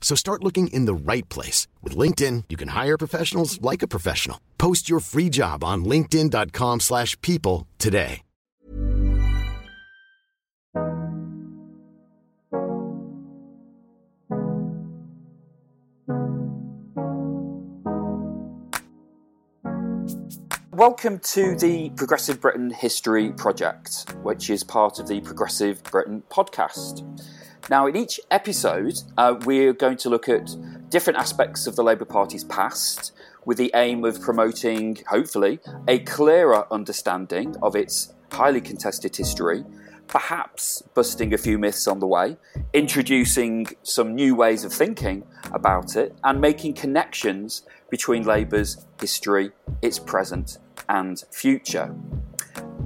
So start looking in the right place. With LinkedIn, you can hire professionals like a professional. Post your free job on linkedin.com slash people today. Welcome to the Progressive Britain History Project, which is part of the Progressive Britain podcast. Now, in each episode, uh, we're going to look at different aspects of the Labour Party's past with the aim of promoting, hopefully, a clearer understanding of its highly contested history, perhaps busting a few myths on the way, introducing some new ways of thinking about it, and making connections between Labour's history, its present, and future.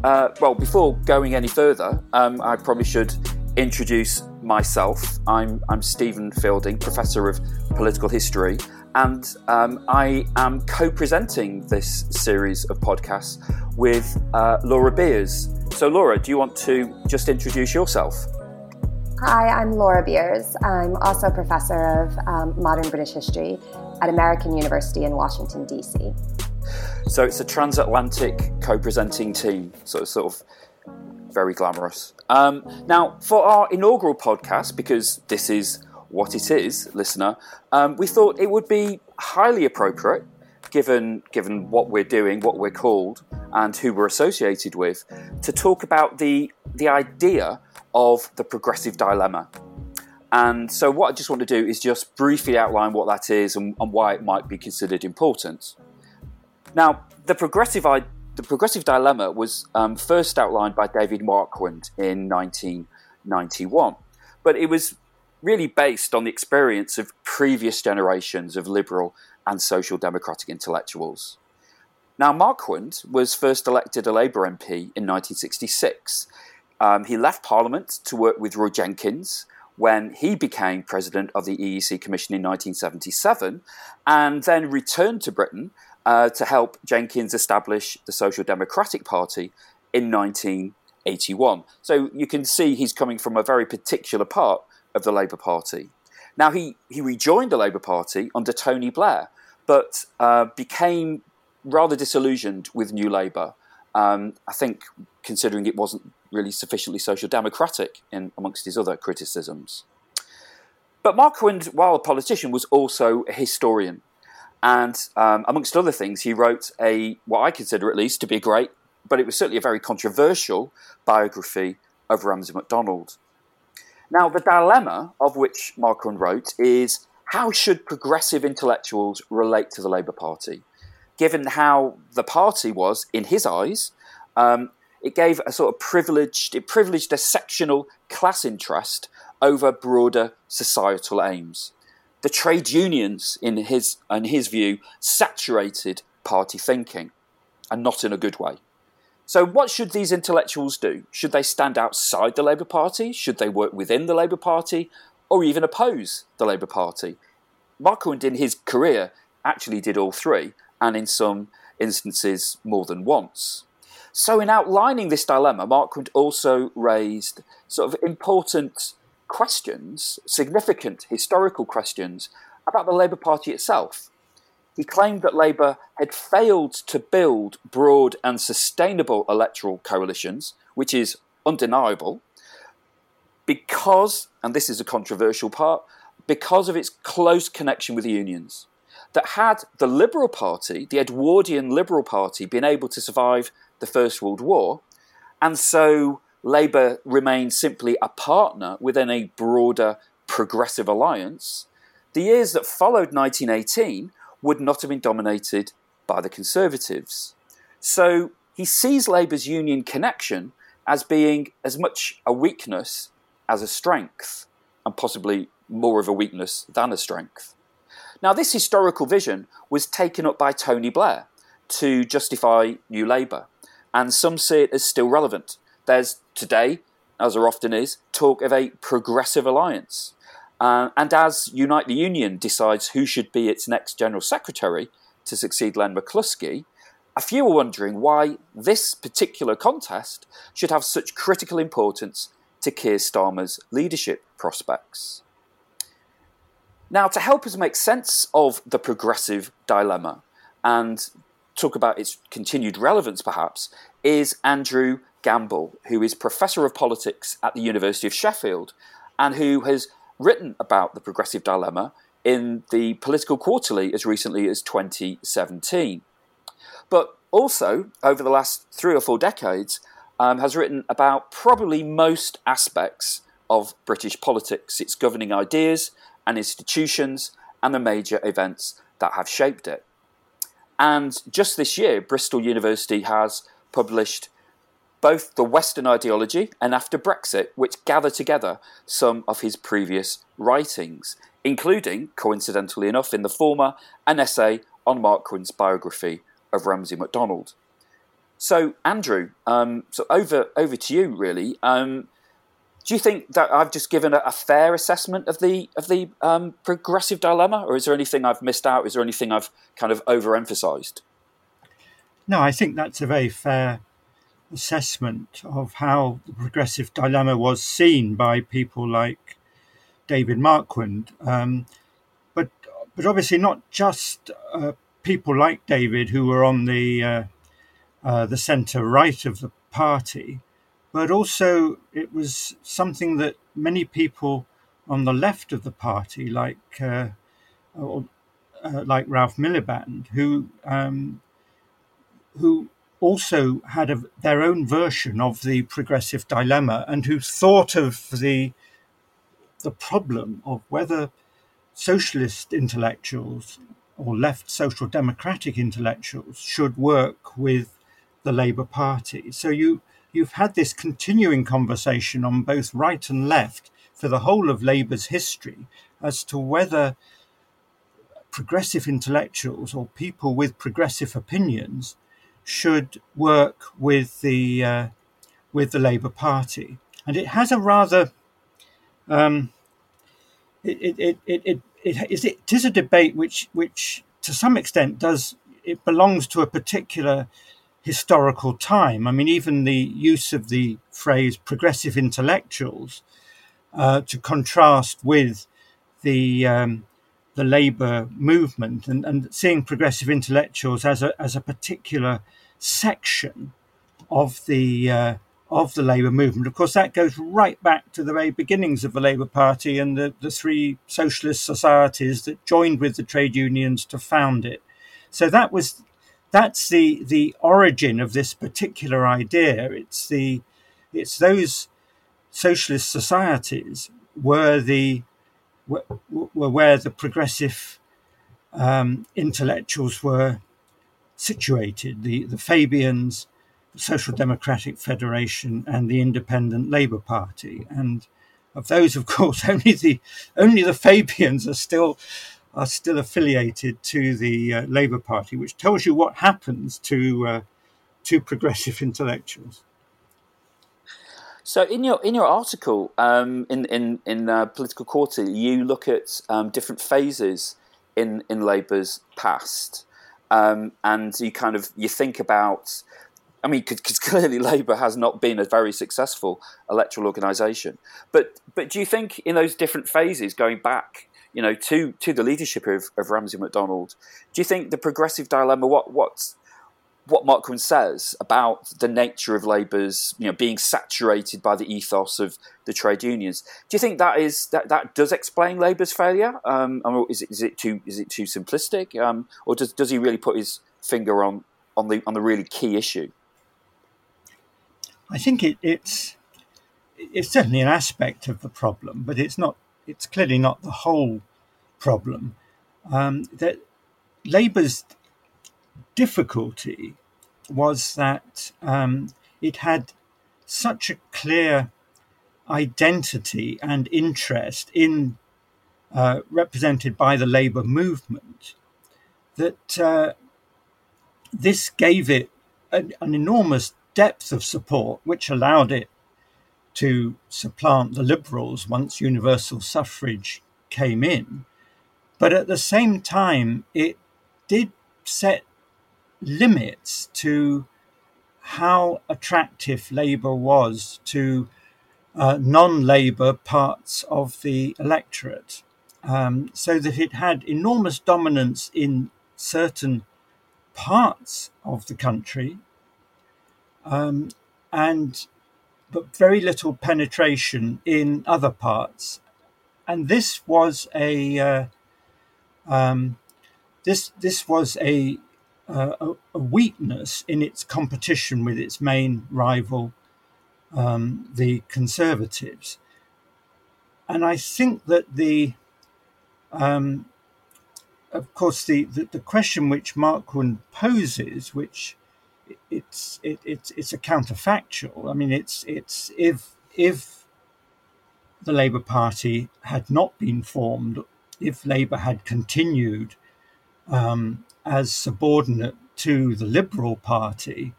Uh, well, before going any further, um, I probably should introduce myself. I'm, I'm Steven Fielding, Professor of Political History, and um, I am co presenting this series of podcasts with uh, Laura Beers. So, Laura, do you want to just introduce yourself? Hi, I'm Laura Beers. I'm also a professor of um, modern British history at American University in Washington, D.C. So it's a transatlantic co-presenting team, so it's sort of very glamorous. Um, now, for our inaugural podcast, because this is what it is, listener, um, we thought it would be highly appropriate, given given what we're doing, what we're called, and who we're associated with, to talk about the the idea of the progressive dilemma. And so, what I just want to do is just briefly outline what that is and, and why it might be considered important. Now, the progressive, the progressive dilemma was um, first outlined by David Marquand in 1991, but it was really based on the experience of previous generations of liberal and social democratic intellectuals. Now, Marquand was first elected a Labour MP in 1966. Um, he left Parliament to work with Roy Jenkins when he became president of the EEC Commission in 1977, and then returned to Britain uh, to help Jenkins establish the Social Democratic Party in 1981. So you can see he's coming from a very particular part of the Labour Party. Now, he, he rejoined the Labour Party under Tony Blair, but uh, became rather disillusioned with New Labour. Um, I think, considering it wasn't really sufficiently social democratic in, amongst his other criticisms. But Marquand, while a politician, was also a historian. And um, amongst other things, he wrote a, what I consider at least to be great, but it was certainly a very controversial biography of Ramsay MacDonald. Now, the dilemma of which Marquand wrote is how should progressive intellectuals relate to the Labour Party? Given how the party was, in his eyes, um, it gave a sort of privileged, it privileged a sectional class interest over broader societal aims the trade unions, in his, in his view, saturated party thinking, and not in a good way. So, what should these intellectuals do? Should they stand outside the Labour Party? Should they work within the Labour Party? Or even oppose the Labour Party? Marquand, in his career, actually did all three, and in some instances, more than once. So, in outlining this dilemma, Marquand also raised sort of important questions, significant historical questions, about the Labour Party itself. He claimed that Labour had failed to build broad and sustainable electoral coalitions, which is undeniable, because, and this is a controversial part, because of its close connection with the unions. That had the Liberal Party, the Edwardian Liberal Party, been able to survive the First World War, and so Labour remained simply a partner within a broader progressive alliance, the years that followed 1918 would not have been dominated by the Conservatives. So he sees Labour's union connection as being as much a weakness as a strength, and possibly more of a weakness than a strength. Now, this historical vision was taken up by Tony Blair to justify New Labour, and some see it as still relevant. There's today, as there often is, talk of a progressive alliance. Uh, and as Unite the Union decides who should be its next General Secretary to succeed Len McCluskey, a few are wondering why this particular contest should have such critical importance to Keir Starmer's leadership prospects. Now, to help us make sense of the progressive dilemma and talk about its continued relevance, perhaps, is Andrew Gamble, who is Professor of Politics at the University of Sheffield and who has written about the progressive dilemma in the Political Quarterly as recently as 2017. But also, over the last three or four decades, um, has written about probably most aspects of British politics, its governing ideas and institutions, and the major events that have shaped it. And just this year, Bristol University has published both the Western ideology and after Brexit, which gather together some of his previous writings, including, coincidentally enough, in the former, an essay on Marquand's biography of Ramsay MacDonald. So, Andrew, um, so over over to you, really. Um, do you think that I've just given a, a fair assessment of the of the um, progressive dilemma, or is there anything I've missed out? Is there anything I've kind of overemphasised? No, I think that's a very fair assessment of how the progressive dilemma was seen by people like David Marquand. Um, but but obviously not just uh, people like David who were on the uh, uh, the centre right of the party, but also it was something that many people on the left of the party, like uh, or, uh, like Ralph Miliband, who um, who also had a, their own version of the progressive dilemma and who thought of the the problem of whether socialist intellectuals or left social democratic intellectuals should work with the Labour Party. So you you've had this continuing conversation on both right and left for the whole of Labour's history as to whether progressive intellectuals or people with progressive opinions should work with the uh, with the Labour Party, and it has a rather um, it, it, it, it, it, it, it is a debate which which to some extent does it belongs to a particular historical time. I mean, even the use of the phrase progressive intellectuals uh, to contrast with the um, the labour movement and, and seeing progressive intellectuals as a, as a particular section of the uh, of the labour movement. Of course, that goes right back to the very beginnings of the Labour Party and the, the three socialist societies that joined with the trade unions to found it. So that was that's the the origin of this particular idea. It's the it's those socialist societies were the were, where the progressive um, intellectuals were situated. The the Fabians, the Social Democratic Federation, and the Independent Labour Party. And of those, of course, only the only the Fabians are still are still affiliated to the uh, Labour Party, which tells you what happens to uh, to progressive intellectuals. So in your in your article um, in in in uh, Political Quarterly, you look at um, different phases in in Labour's past, um, and you kind of you think about. I mean, because clearly Labour has not been a very successful electoral organisation. But but do you think in those different phases, going back, you know, to to the leadership of, of Ramsay MacDonald, do you think the progressive dilemma, what what's what Marquand says about the nature of Labour's, you know, being saturated by the ethos of the trade unions. Do you think that is that, that does explain Labour's failure? Um, is it is it too is it too simplistic, um, or does does he really put his finger on on the on the really key issue? I think it, it's it's certainly an aspect of the problem, but it's not. It's clearly not the whole problem. Um, that Labour's difficulty was that um, it had such a clear identity and interest in uh, represented by the Labour movement that uh, this gave it an, an enormous depth of support, which allowed it to supplant the Liberals once universal suffrage came in. But at the same time, it did set limits to how attractive Labour was to uh, non Labour parts of the electorate, um, so that it had enormous dominance in certain parts of the country, um, and but very little penetration in other parts. And this was a uh, um, this this was a, uh, a weakness in its competition with its main rival, um, the Conservatives. And I think that the, um, of course, the, the, the, question which Marquand poses, which it's it, it's it's a counterfactual. I mean, it's it's if if the Labour Party had not been formed, if Labour had continued um, as subordinate to the Liberal Party,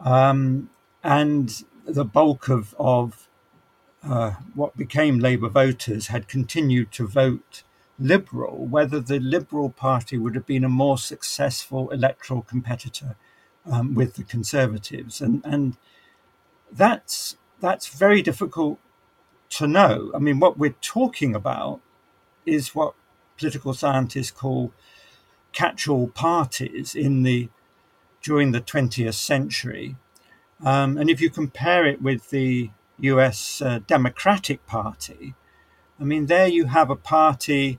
um, and the bulk of, of uh, what became Labour voters had continued to vote Liberal, whether the Liberal Party would have been a more successful electoral competitor um, with the Conservatives, and and that's that's very difficult to know. I mean, what we're talking about is what political scientists call catch-all parties in the during the 20th century. Um, and if you compare it with the US uh, Democratic Party, I mean, there you have a party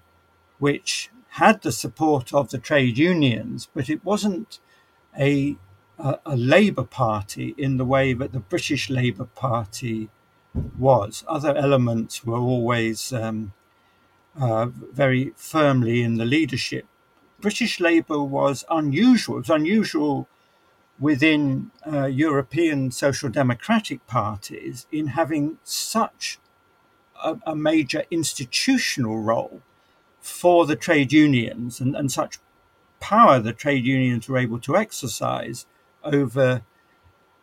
which had the support of the trade unions, but it wasn't a, a, a Labour Party in the way that the British Labour Party was. Other elements were always um, uh, very firmly in the leadership British Labour was unusual. It was unusual within uh, European social democratic parties in having such a, a, major institutional role for the trade unions and, and such power the trade unions were able to exercise over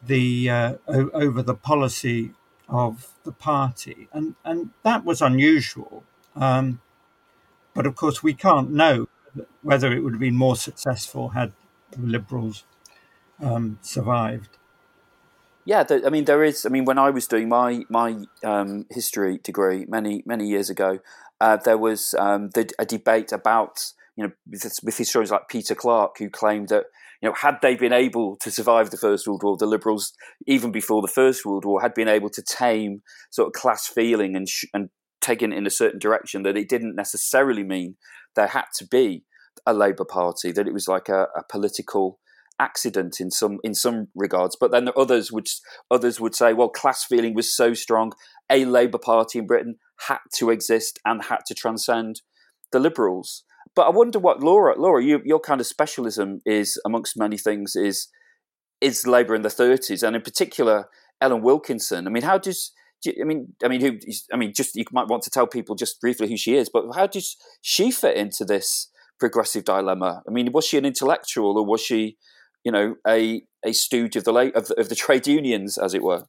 the uh, o- over the policy of the party, and and that was unusual. Um, but of course, we can't know whether it would have been more successful had the Liberals um, survived. Yeah, I mean, there is. I mean, when I was doing my my um, history degree many many years ago, uh, there was um, the, a debate about you know with, with historians like Peter Clarke who claimed that you know had they been able to survive the First World War, the Liberals even before the First World War had been able to tame sort of class feeling and sh- and taken in a certain direction. That it didn't necessarily mean there had to be a Labour Party, that it was like a, a political accident in some in some regards. But then others would others would say, well, class feeling was so strong, a Labour Party in Britain had to exist and had to transcend the Liberals. But I wonder what Laura, Laura, you, your kind of specialism is, amongst many things, is is Labour in the thirties, and in particular Ellen Wilkinson. I mean, how does I mean, I mean, who? I mean, just you might want to tell people just briefly who she is, but how does she fit into this progressive dilemma? I mean, was she an intellectual, or was she, you know, a a stooge of the of the, of the trade unions, as it were?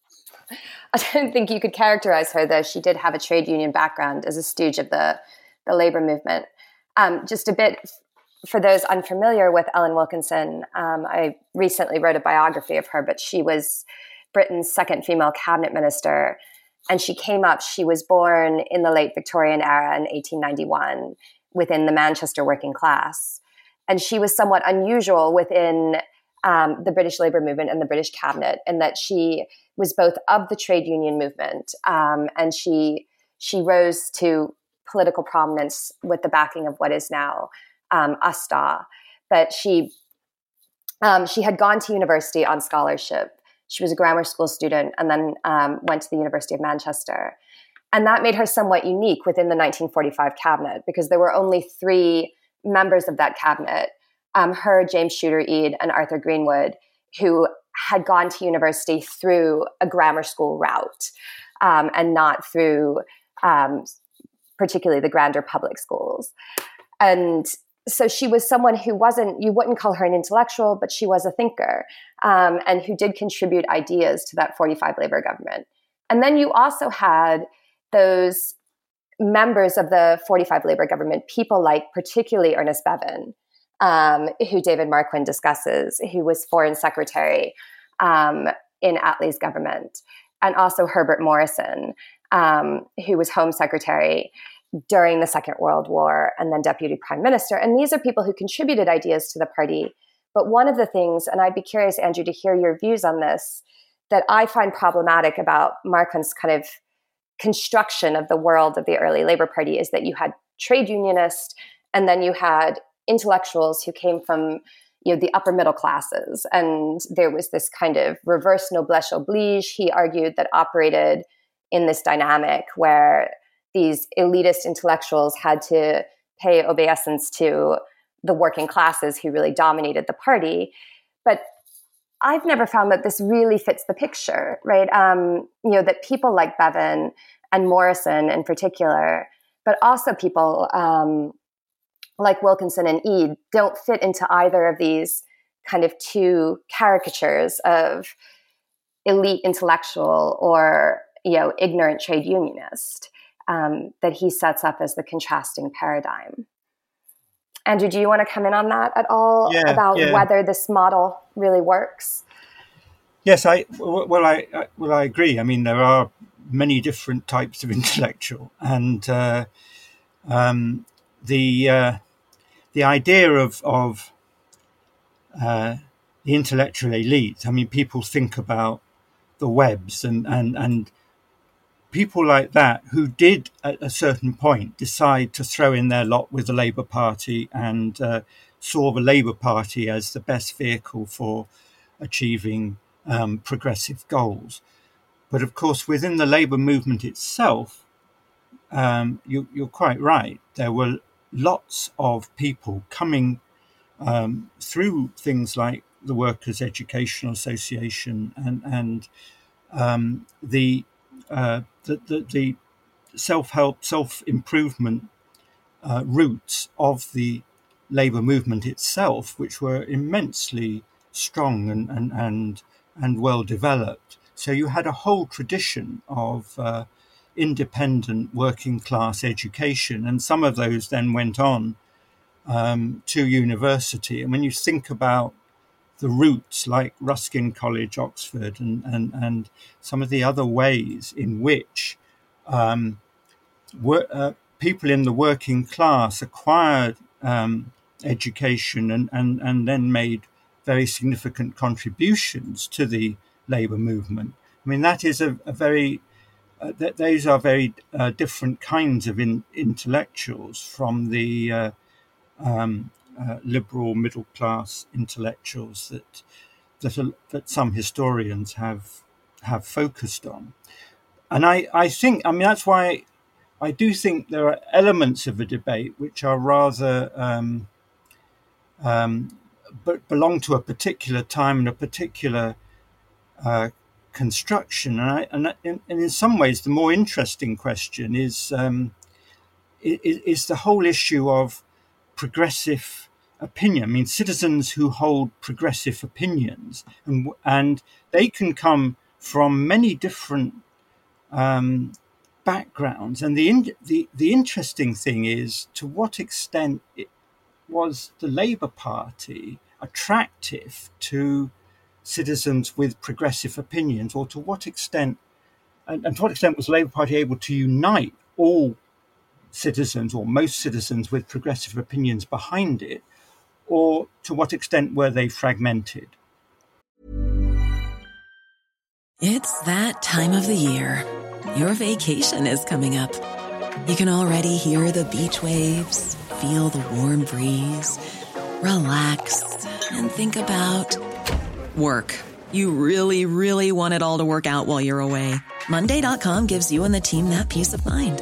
I don't think you could characterize her, though. She did have a trade union background as a stooge of the the labor movement. Um, just a bit for those unfamiliar with Ellen Wilkinson, um, I recently wrote a biography of her, but she was Britain's second female cabinet minister and she came up, she was born in the late Victorian era in 1891 within the Manchester working class. And she was somewhat unusual within um, the British labor movement and the British cabinet, in that she was both of the trade union movement um, and she she rose to political prominence with the backing of what is now um, USDAW. But she um, she had gone to university on scholarship She was a grammar school student and then um, went to the University of Manchester. And that made her somewhat unique within the 1945 cabinet because there were only three members of that cabinet um, her, James Chuter Ede, and Arthur Greenwood, who had gone to university through a grammar school route um, and not through um, particularly the grander public schools. And so she was someone who wasn't, you wouldn't call her an intellectual, but she was a thinker um, and who did contribute ideas to that 45 labor government. And then you also had those members of the 45 labor government, people like particularly Ernest Bevin, um, who David Marquand discusses, who was foreign secretary um, in Attlee's government, and also Herbert Morrison, um, who was home secretary during the Second World War and then deputy prime minister. And these are people who contributed ideas to the party. But one of the things, and I'd be curious, Andrew, to hear your views on this, that I find problematic about Marquand's kind of construction of the world of the early Labor Party is that you had trade unionists and then you had intellectuals who came from you know the upper middle classes and there was this kind of reverse noblesse oblige he argued that operated in this dynamic where these elitist intellectuals had to pay obeisance to the working classes who really dominated the party. But i've never found that this really fits the picture right? Um, you know that people like Bevin and morrison in particular but also people um, like Wilkinson and Ede don't fit into either of these kind of two caricatures of elite intellectual or you know ignorant trade unionist um, that he sets up as the contrasting paradigm. Andrew, do you want to come in on that at all yeah, about yeah. whether this model really works? Yes, I well, I, well, I agree. I mean, there are many different types of intellectual, and uh, um, the uh, the idea of of uh, the intellectual elite. I mean, people think about the Webbs and and and people like that who did at a certain point decide to throw in their lot with the Labour Party and uh, saw the Labour Party as the best vehicle for achieving um, progressive goals. But of course, within the Labour movement itself, um, you, are quite right. There were lots of people coming um, through things like the Workers' Educational Association and and um, the, uh, the, the, the self help self improvement uh, roots of the labour movement itself, which were immensely strong and and and, and well developed. So you had a whole tradition of uh, independent working class education, and some of those then went on um, to university. And when you think about the routes like Ruskin College, Oxford, and, and, and some of the other ways in which um, uh, people in the working class acquired um, education and, and, and then made very significant contributions to the labour movement. I mean, that is a, a very uh, th- those are very uh, different kinds of in- intellectuals from the uh, um, uh, liberal middle class intellectuals that that, that some historians have have focused on. And I, I think I mean that's why I do think there are elements of a debate which are rather um, um, but belong to a particular time and a particular uh, construction. And, I, and, in, and, in, some ways, the more interesting question is, um, is, is the whole issue of progressive opinion. I mean, citizens who hold progressive opinions, and, and they can come from many different um, backgrounds. And the, in, the the interesting thing is to what extent it was the Labour Party attractive to citizens with progressive opinions, or to what extent, and, and to what extent was the Labour Party able to unite all citizens or most citizens with progressive opinions behind it, or to what extent were they fragmented? It's that time of the year. Your vacation is coming up. You can already hear the beach waves, feel the warm breeze, relax, and think about work. You really, really want it all to work out while you're away. Monday.com gives you and the team that peace of mind.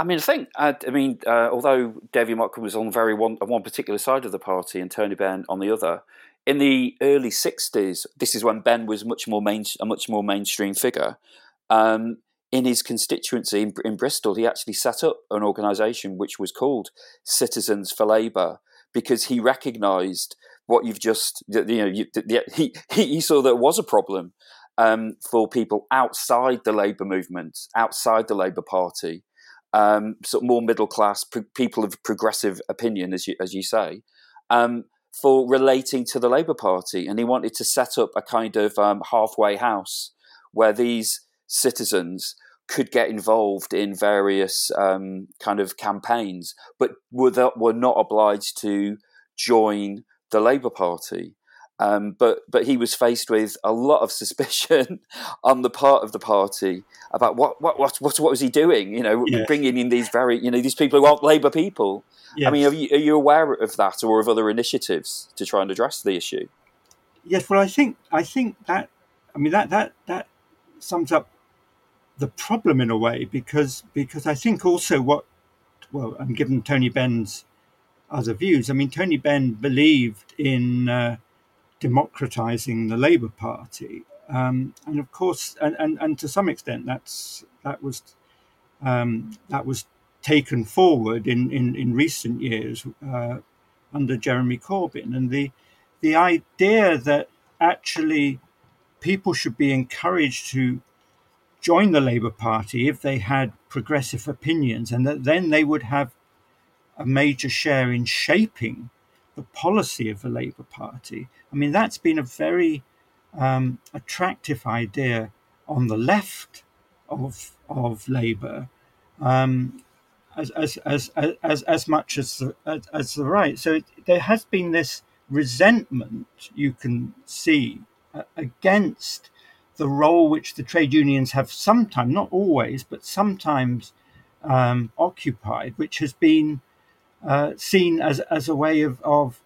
I mean, I think, I mean, uh, although David Montgomery was on very one on one particular side of the party and Tony Benn on the other, in the early '60s, this is when Benn was much more main, a much more mainstream figure. Um, in his constituency in, in, Bristol, he actually set up an organisation which was called Citizens for Labour because he recognised what you've just, you know, you, he, he saw that was a problem um, for people outside the Labour movement, outside the Labour Party, um, sort of more middle class people of progressive opinion, as you as you say, um, for relating to the Labour Party, and he wanted to set up a kind of um, halfway house where these citizens could get involved in various um, kind of campaigns, but were were not obliged to join the Labour Party. Um, but but he was faced with a lot of suspicion on the part of the party about what what what what, what was he doing? You know, bringing in these very you know these people who aren't Labour people. Yes. I mean, are you, are you aware of that or of other initiatives to try and address the issue? Yes, well, I think I think that I mean that that that sums up the problem in a way because because I think also what well, I'm given Tony Benn's other views. I mean, Tony Benn believed in uh, democratizing the Labour Party, um, and of course, and, and, and to some extent, that's that was um, that was taken forward in in, in recent years uh, under Jeremy Corbyn, and the the idea that actually people should be encouraged to join the Labour Party if they had progressive opinions, and that then they would have a major share in shaping the policy of the Labour Party. I mean, that's been a very um, attractive idea on the left of of Labour, um, as, as, as, as, as much as the, as, as the right. So it, there has been this resentment you can see uh, against the role which the trade unions have sometimes, not always, but sometimes um, occupied, which has been uh, seen as, as a way of, of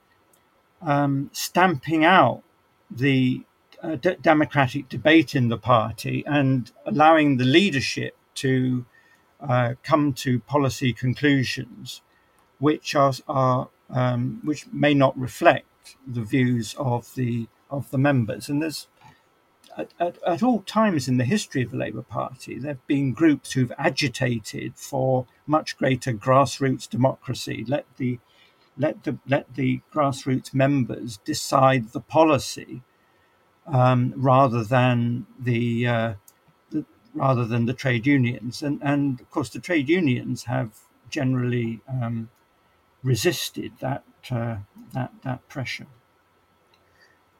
um, stamping out the uh, d- democratic debate in the party and allowing the leadership to uh, come to policy conclusions which are, are um, which may not reflect the views of the of the members. And there's at, at, at, all times in the history of the Labour Party, there have been groups who've agitated for much greater grassroots democracy. Let the let the let the grassroots members decide the policy um, rather than the, uh, the, rather than the trade unions. And and of course, the trade unions have generally um, resisted that uh, that that pressure.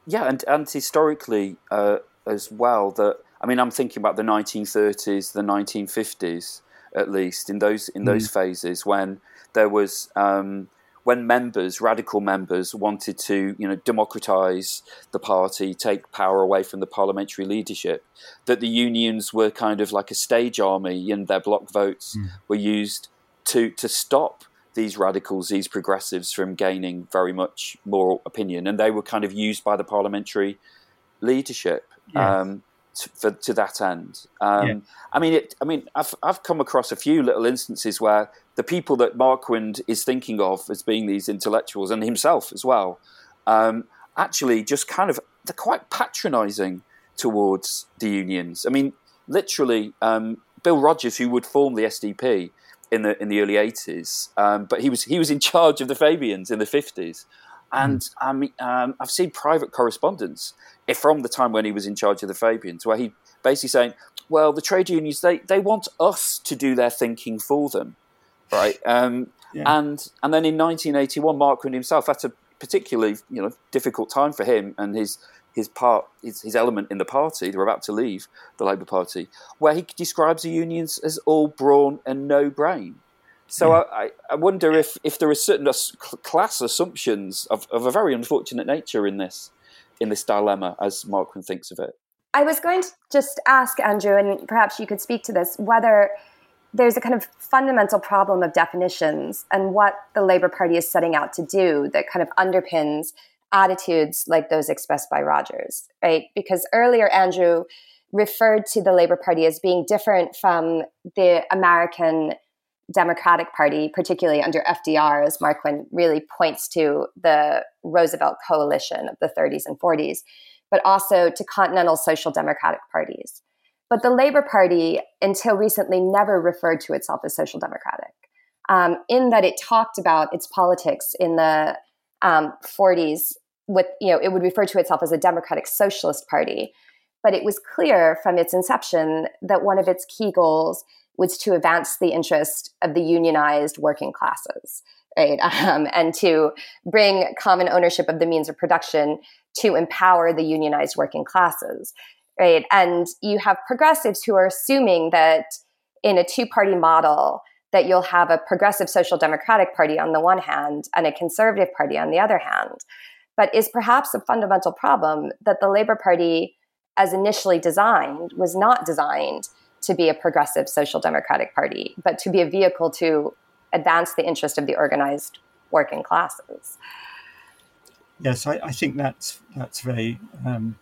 Yeah, and and historically, uh, as well that I mean I'm thinking about the 1930s, the 1950s at least in those in those mm. phases when there was um, when members, radical members, wanted to you know democratize the party, take power away from the parliamentary leadership, that the unions were kind of like a stage army, and their block votes mm. were used to to stop these radicals, these progressives, from gaining very much more opinion, and they were kind of used by the parliamentary leadership Yeah. um, to, for, to that end. Um, Yeah. I mean, it, I mean, I've I've come across a few little instances where the people that Marquand is thinking of as being these intellectuals and himself as well, um, actually just kind of they're quite patronising towards the unions. I mean, literally, um, Bill Rodgers, who would form the SDP in the in the early eighties, um, but he was he was in charge of the Fabians in the fifties, and I mean, um, I've seen private correspondence from the time when he was in charge of the Fabians, where he basically saying, "Well, the trade unions they they want us to do their thinking for them." Right, um, Yeah. and and then in 1981, Marquand himself, that's a particularly you know difficult time for him and his his part his, his element in the party. They're about to leave the Labour Party, where he describes the unions as all brawn and no brain. So I, I- I wonder if, if there are certain class assumptions of, of a very unfortunate nature in this in this dilemma, as Marquand thinks of it. I was going to just ask Andrew, and perhaps you could speak to this, whether there's a kind of fundamental problem of definitions and what the Labour Party is setting out to do that kind of underpins attitudes like those expressed by Rodgers, right? Because earlier Andrew referred to the Labour Party as being different from the American Democratic Party, particularly under FDR, as Marquand really points to the Roosevelt coalition of the 30s and 40s, but also to continental social democratic parties. But the Labour Party, until recently, never referred to itself as social democratic, um, in that it talked about its politics in the um, 40s with, you know, it would refer to itself as a democratic socialist party. But it was clear from its inception that one of its key goals was to advance the interest of the unionized working classes, right? Um, and to bring common ownership of the means of production to empower the unionized working classes, right? And you have progressives who are assuming that in a two party model, that you'll have a progressive social democratic party on the one hand and a conservative party on the other hand. But is perhaps a fundamental problem that the Labour Party, as initially designed, was not designed to be a progressive social democratic party, but to be a vehicle to advance the interest of the organized working classes. Yes, I, I think that's that's very um,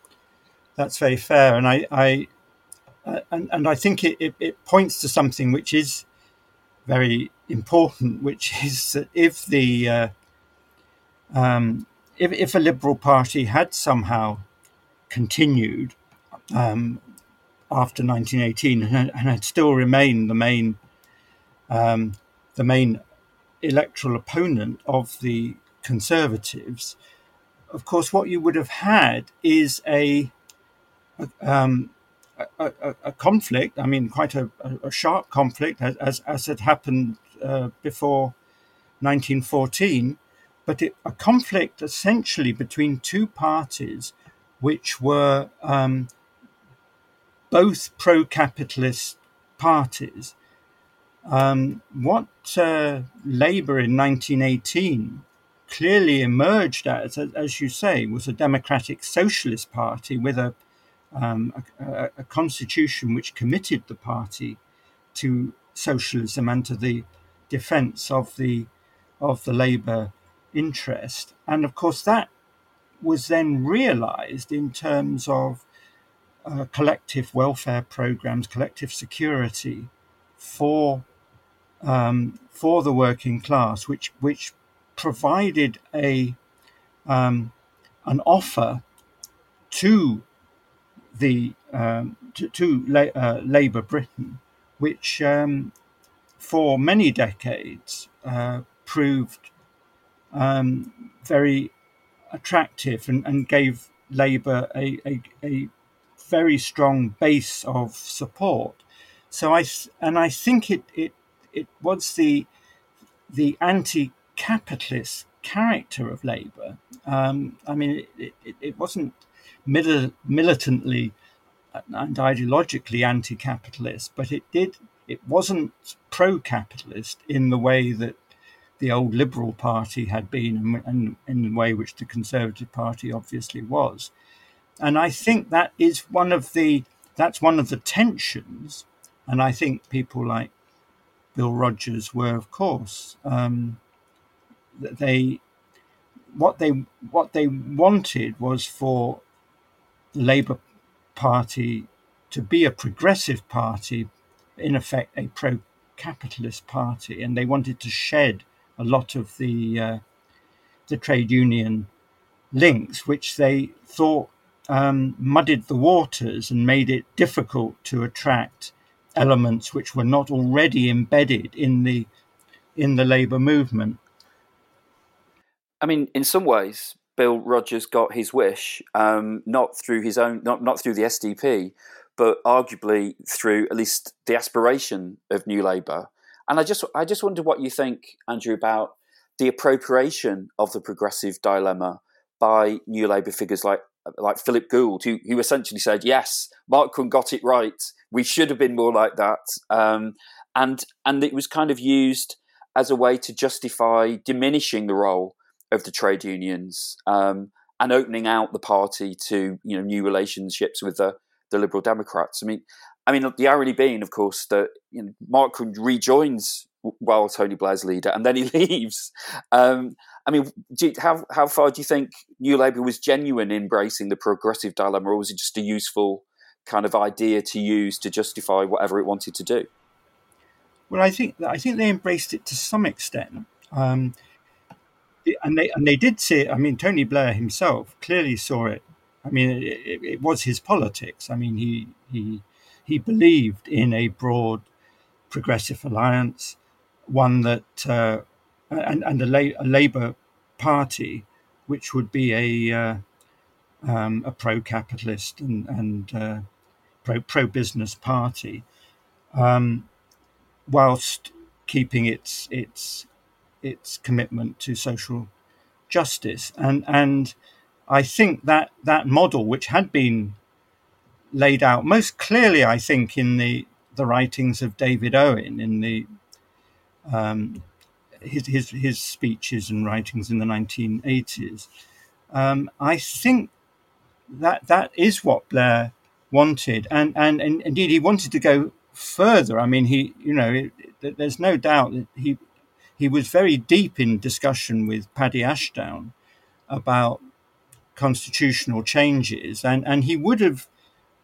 that's very fair, and I, I uh, and, and I think it, it, it points to something which is very important, which is that if the uh, um, if, if a Liberal Party had somehow continued um, after 1918 and, had- still remained the main um, the main electoral opponent of the Conservatives, of course, what you would have had is a a, um, a, a, a conflict. I mean, quite a, sharp conflict, as as, as had happened uh, before 1914, but it, a conflict essentially between two parties, which were um, both pro-capitalist parties. Um, what uh, Labour in 1918 clearly emerged as, as you say, was a democratic socialist party with a, um, a, a constitution which committed the party to socialism and to the defence of the of the Labour interest, and of course that was then realised in terms of uh, collective welfare programs, collective security for um, for the working class, which which provided a um, an offer to the um, to, to La- uh, Labour Britain, which um, for many decades uh, proved um, very attractive and, and gave Labour a, a, a very strong base of support. So I and I think it it it was the the anti-capitalist character of Labour. Um, I mean, it, it, it wasn't mili- militantly and ideologically anti-capitalist, but it did. It wasn't pro-capitalist in the way that the old Liberal Party had been, and in the way which the Conservative Party obviously was. And I think that is one of the that's one of the tensions. And I think people like Bill Rodgers were, of course, um, that they what they what they wanted was for the Labour Party to be a progressive party, in effect, a pro capitalist party, and they wanted to shed a lot of the uh, the trade union links, which they thought um, muddied the waters and made it difficult to attract elements which were not already embedded in the in the labour movement. I mean, in some ways, Bill Rodgers got his wish, um, not through his own, not not through the SDP, but arguably through at least the aspiration of New Labour. And I just, I just wonder what you think, Andrew, about the appropriation of the progressive dilemma by New Labour figures like like Philip Gould, who who essentially said, "Yes, Marquand got it right. We should have been more like that," um, and and it was kind of used as a way to justify diminishing the role of the trade unions um, and opening out the party to you know new relationships with the the Liberal Democrats. I mean, I mean the irony being, of course, that you know, Marquand rejoins while Tony Blair's leader, and then he leaves. Um, I mean, you, how how far do you think New Labour was genuine in embracing the progressive dilemma, or was it just a useful kind of idea to use to justify whatever it wanted to do? Well, I think I think they embraced it to some extent, um, and they and they did see. I mean, Tony Blair himself clearly saw it. I mean, it, it, it was his politics. I mean, he he he believed in a broad progressive alliance, one that uh, and, and a, La- a, Labour Party, which would be a uh, um, a pro-capitalist and, and uh, pro pro-business party, um, whilst keeping its its its commitment to social justice. And and I think that that model, which had been laid out most clearly, I think, in the the writings of David Owen in the um, his, his, his speeches and writings in the 1980s. Um, I think that that is what Blair wanted, and, and, and indeed he wanted to go further. I mean, he you know it, it, there's no doubt that he he was very deep in discussion with Paddy Ashdown about constitutional changes, and and he would have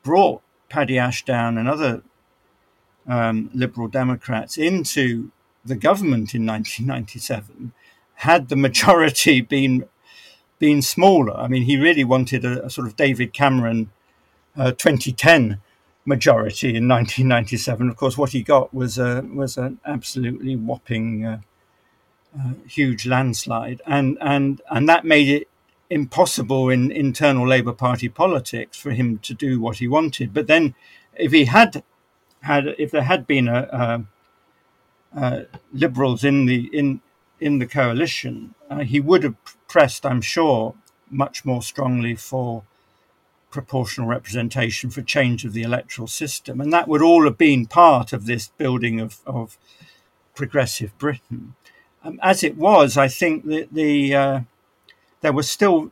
brought Paddy Ashdown and other um, Liberal Democrats into the government in 1997 had the majority been been smaller. I mean, he really wanted a, a sort of David Cameron uh, 2010 majority in 1997. Of course, what he got was a was an absolutely whopping, uh, uh, huge landslide, and and and that made it impossible in internal Labour Party politics for him to do what he wanted. But then, if he had had if there had been a, a uh, liberals in the in in the coalition, uh, he would have pressed, I'm sure, much more strongly for proportional representation, for change of the electoral system, and that would all have been part of this building of, of progressive Britain. Um, as it was, I think that the uh, there were still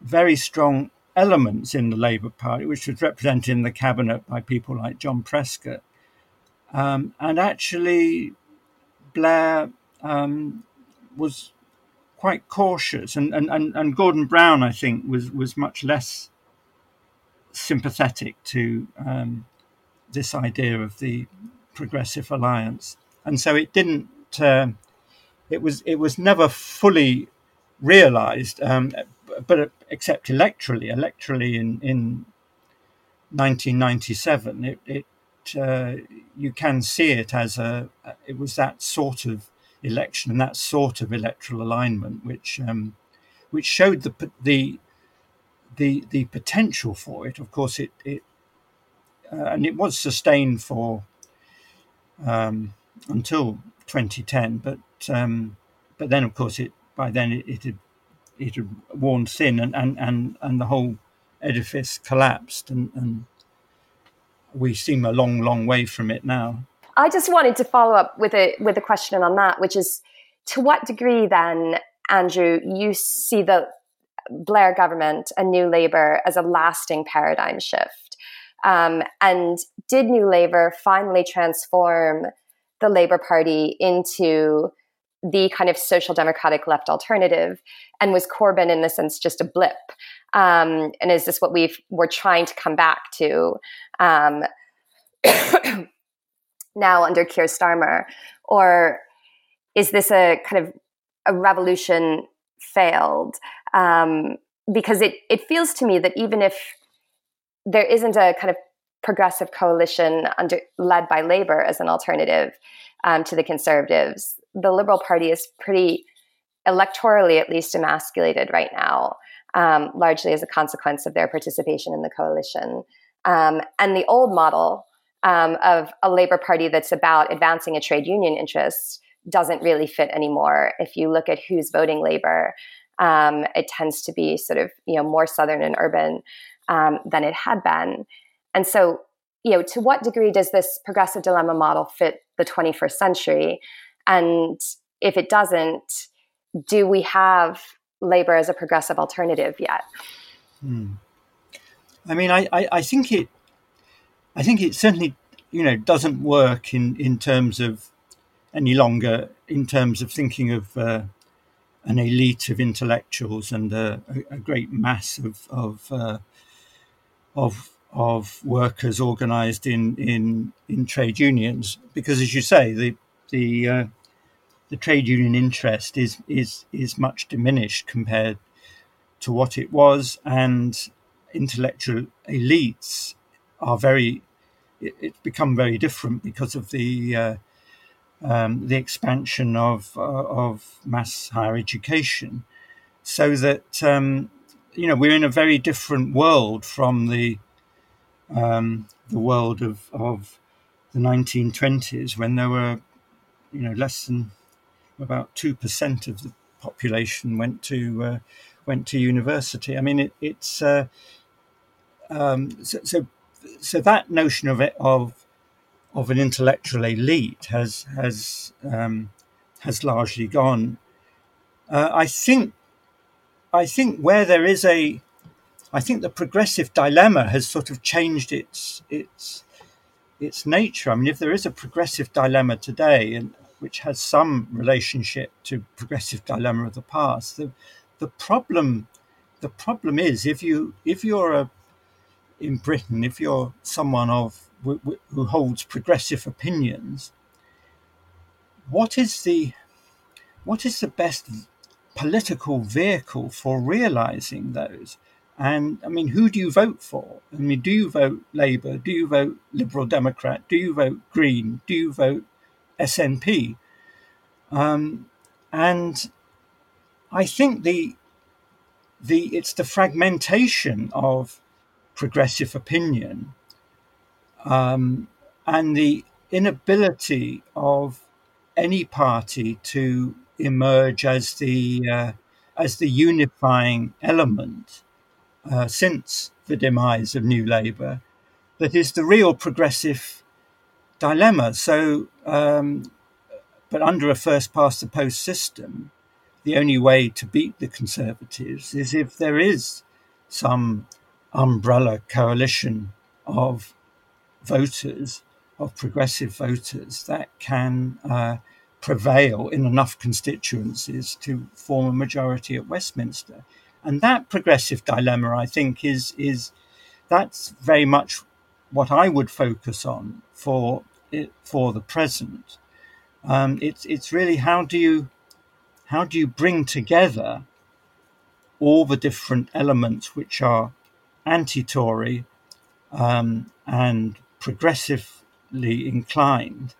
very strong elements in the Labour Party, which was represented in the cabinet by people like John Prescott, um, and actually Blair um, was quite cautious, and, and, and, and Gordon Brown, I think, was, was much less sympathetic to um, this idea of the progressive alliance, and so it didn't. Uh, it was it was never fully realised, um, but except electorally. Electorally in in 1997, it, it uh, you can see it as a it was that sort of election and that sort of electoral alignment which um, which showed the the the the potential for it. Of course, it it uh, and it was sustained for um, until 2010, but um, but then of course it by then it, it had it had worn thin and and and, and the whole edifice collapsed and, and we seem a long, long way from it now. I just wanted to follow up with a with a question on that, which is to what degree then, Andrew, you see the Blair government and New Labour as a lasting paradigm shift? Um, and did New Labour finally transform the Labour Party into the kind of social democratic left alternative? And was Corbyn, in the sense, just a blip? Um, and is this what we've we're trying to come back to um, now under Keir Starmer, or is this a kind of a revolution failed? Um, because it it feels to me that even if there isn't a kind of progressive coalition under led by Labour as an alternative um, to the Conservatives, the Liberal Party is pretty electorally at least emasculated right now, um, largely as a consequence of their participation in the coalition. Um, and the old model um, of a Labour Party that's about advancing a trade union interest doesn't really fit anymore. If you look at who's voting Labour, um, it tends to be sort of you know more southern and urban um, than it had been. And so, you know, to what degree does this progressive dilemma model fit the 21st century? And if it doesn't, do we have labor as a progressive alternative yet? Hmm. I mean, I, I, I, think it, I think it certainly, you know, doesn't work in, in terms of any longer in terms of thinking of uh, an elite of intellectuals and a, a great mass of of uh, of, of workers organised in, in in trade unions, because as you say, the the uh, the trade union interest is is is much diminished compared to what it was, and intellectual elites are very it, it's become very different because of the uh, um, the expansion of uh, of mass higher education, so that um, you know we're in a very different world from the um, the world of of the 1920s when there were you know less than about two percent of the population went to uh, went to university. I mean, it, it's uh, um, so, so, so that notion of it of of an intellectual elite has has um, has largely gone. Uh, I think I think where there is a I think the progressive dilemma has sort of changed its its its nature. I mean, if there is a progressive dilemma today, and which has some relationship to progressive dilemma of the past. The the problem the problem is if you if you're a in Britain if you're someone of who holds progressive opinions, what is the what is the best political vehicle for realizing those? And I mean, who do you vote for? I mean, do you vote Labour? Do you vote Liberal Democrat? Do you vote Green? Do you vote SNP. Um, and I think the the it's the fragmentation of progressive opinion um, and the inability of any party to emerge as the uh, as the unifying element uh, since the demise of New Labour that is the real progressive dilemma. So, um, but under a first past the post system, the only way to beat the Conservatives is if there is some umbrella coalition of voters, of progressive voters, that can uh, prevail in enough constituencies to form a majority at Westminster. And that progressive dilemma, I think, is is that's very much what I would focus on for for the present. Um, it's it's really how do you how do you bring together all the different elements which are anti-Tory um, and progressively inclined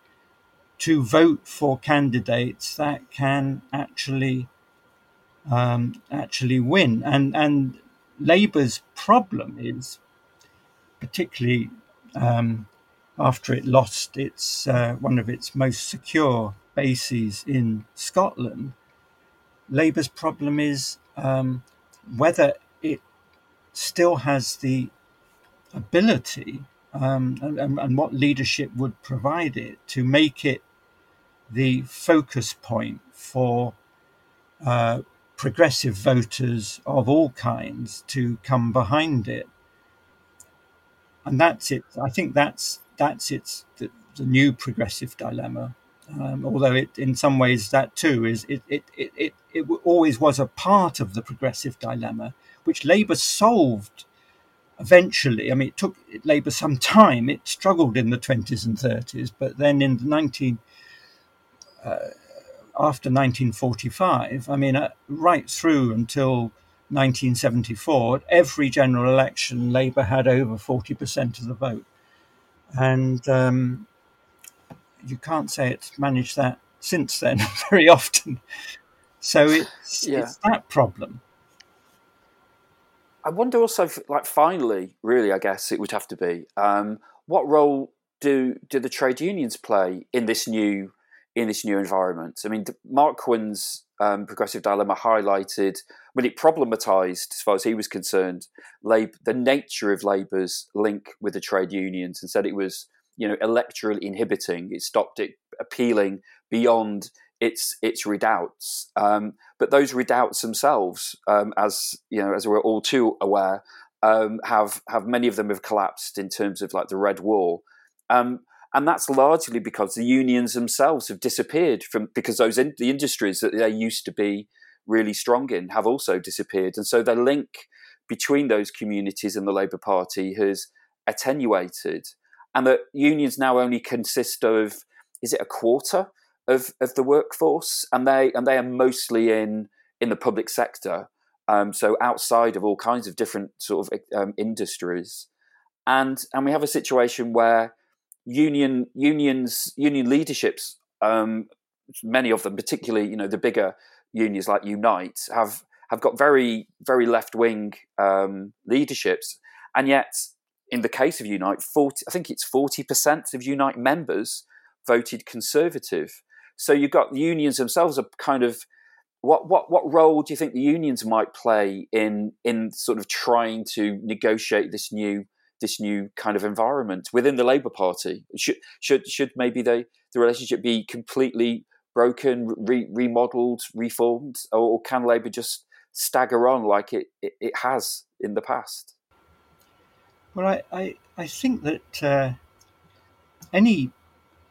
to vote for candidates that can actually um, actually win. And and Labour's problem is particularly um, after it lost its uh, one of its most secure bases in Scotland. Labour's problem is um, whether it still has the ability um, and, and, what leadership would provide it to make it the focus point for uh, progressive voters of all kinds to come behind it. And that's it. I think that's that's its the, the new progressive dilemma. Um, although it, in some ways, that too is it, it, it, it, it always was a part of the progressive dilemma, which Labour solved eventually. I mean, it took Labour some time. It struggled in the 20s and 30s, but then in the 19 uh, after 1945, I mean, uh, right through until 1974, every general election, Labour had over 40% of the vote. And um, you can't say it's managed that since then very often. So it's, yeah. it's that problem. I wonder also, like, finally, really, I guess it would have to be um, what role do do the trade unions play in this new in this new environment? I mean, Marquand's um, progressive dilemma highlighted when it problematized, as far as he was concerned, the nature of Labour's link with the trade unions, and said it was you know electorally inhibiting. It stopped it appealing beyond its its redoubts. Um, but those redoubts themselves, um, as you know, as we're all too aware, um, have have many of them have collapsed in terms of like the Red Wall. um, and that's largely because the unions themselves have disappeared from because those in, the industries that they used to be really strong in have also disappeared, and so the link between those communities and the Labour Party has attenuated. And that unions now only consist of is it a quarter of, of the workforce, and they and they are mostly in in the public sector, um, so outside of all kinds of different sort of um, industries, and and we have a situation where union unions union leaderships, um, many of them, particularly you know the bigger unions like Unite, have have got very very left wing um, leaderships, and yet in the case of Unite, 40, I think it's 40% of Unite members voted Conservative. So you've got the unions themselves are kind of what what what role do you think the unions might play in in sort of trying to negotiate this new this new kind of environment within the Labour Party? Should should should maybe they the relationship be completely broken, re- remodeled, reformed, or, or can Labour just stagger on like it, it, it has in the past? Well, I, I, I think that uh, any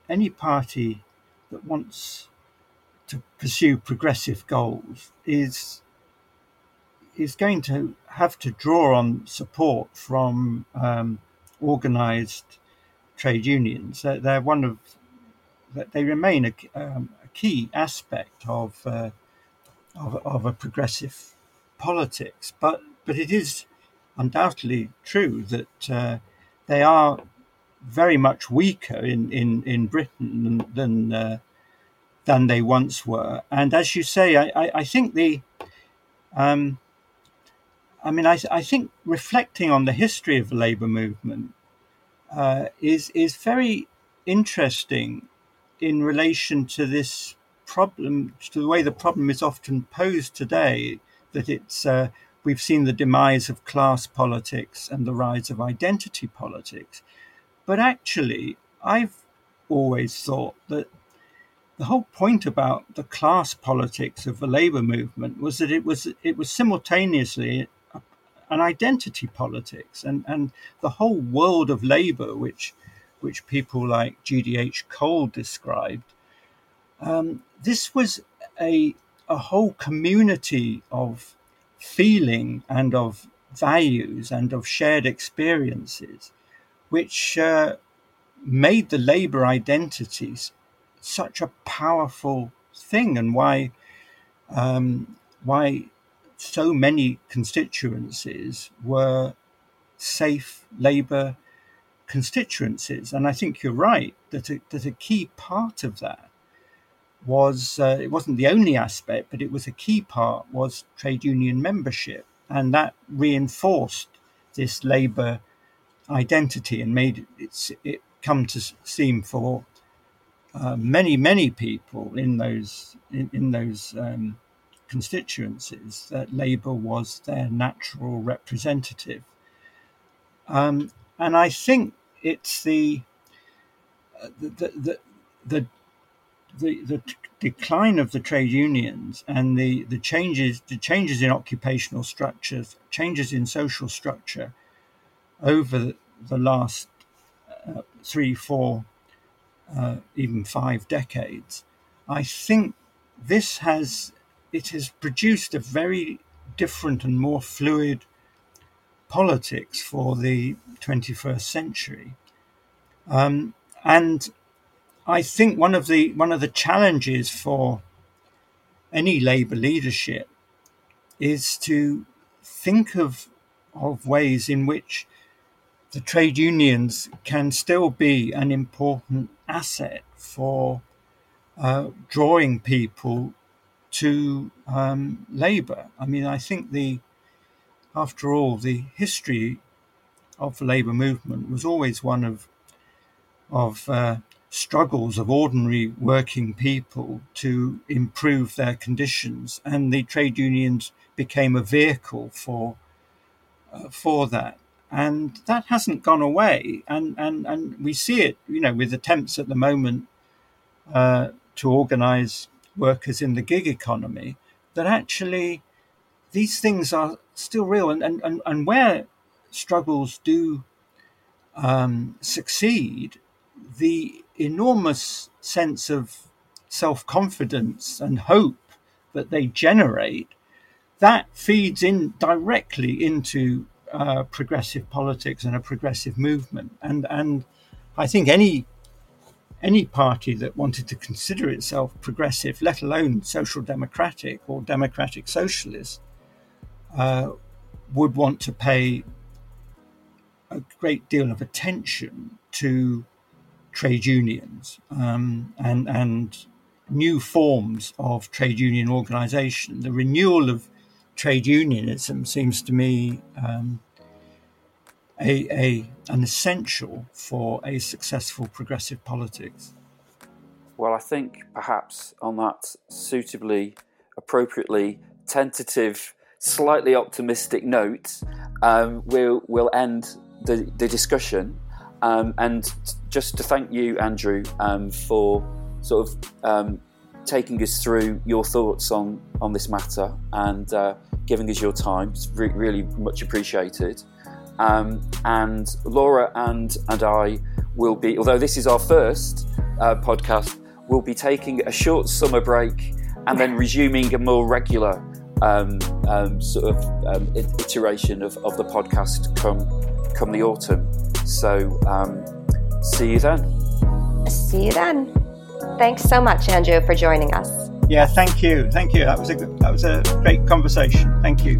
any party that wants to pursue progressive goals is is going to have to draw on support from um, organised trade unions. They're, they're, one of they remain a, um, a key aspect of, uh, of, of a progressive politics, but but it is undoubtedly true that uh, they are very much weaker in, in, in Britain than than, uh, than they once were. And as you say, I, I, I think the um, I mean, I, I think reflecting on the history of the labour movement uh, is is very interesting in relation to this problem, to the way the problem is often posed today. That it's uh, we've seen the demise of class politics and the rise of identity politics. But actually, I've always thought that the whole point about the class politics of the labor movement was that it was it was simultaneously an identity politics and, and the whole world of labor which which people like GDH Cole described um, this was a a whole community of feeling and of values and of shared experiences, which uh, made the labor identities such a powerful thing, and why um, why so many constituencies were safe labor constituencies. And I think you're right that a, that a key part of that was uh, it wasn't the only aspect, but it was a key part was trade union membership, and that reinforced this labour identity and made it, it come to seem for uh, many many people in those in, in those um, constituencies that Labour was their natural representative, um, and I think it's the uh, the, the, the, the the, the decline of the trade unions and the, the changes the changes in occupational structures, changes in social structure over the last uh, three four uh, even five decades, I think this has it has produced a very different and more fluid politics for the 21st century. Um, and I think one of the one of the challenges for any Labour leadership is to think of of ways in which the trade unions can still be an important asset for uh, drawing people to um, labour. I mean, I think the, after all, the history of the labour movement was always one of of uh, struggles of ordinary working people to improve their conditions, and the trade unions became a vehicle for uh, for that. And that hasn't gone away, and, and, and we see it, you know, with attempts at the moment uh, to organise workers in the gig economy, that actually these things are still real. And, and, and, and where struggles do um, succeed, the enormous sense of self confidence and hope that they generate, that feeds in directly into uh, progressive politics and a progressive movement. And and I think any any party that wanted to consider itself progressive, let alone social democratic or democratic socialist, uh, would want to pay a great deal of attention to trade unions um, and and new forms of trade union organisation. The renewal of trade unionism seems to me um, a, a an essential for a successful progressive politics. Well, I think perhaps on that suitably, appropriately tentative, slightly optimistic note, um, we'll we'll end the, the discussion. Um, and just to thank you, Andrew, um, for sort of um, taking us through your thoughts on, on this matter and uh, giving us your time. It's re- really much appreciated. Um, and Laura and, and I will be, although this is our first uh, podcast, we'll be taking a short summer break and then resuming a more regular um, um, sort of um, iteration of, of the podcast come come the autumn. So um, see you then. See you then. Thanks so much, Andrew, for joining us. Yeah, thank you, thank you. That was a good, that was a great conversation. Thank you.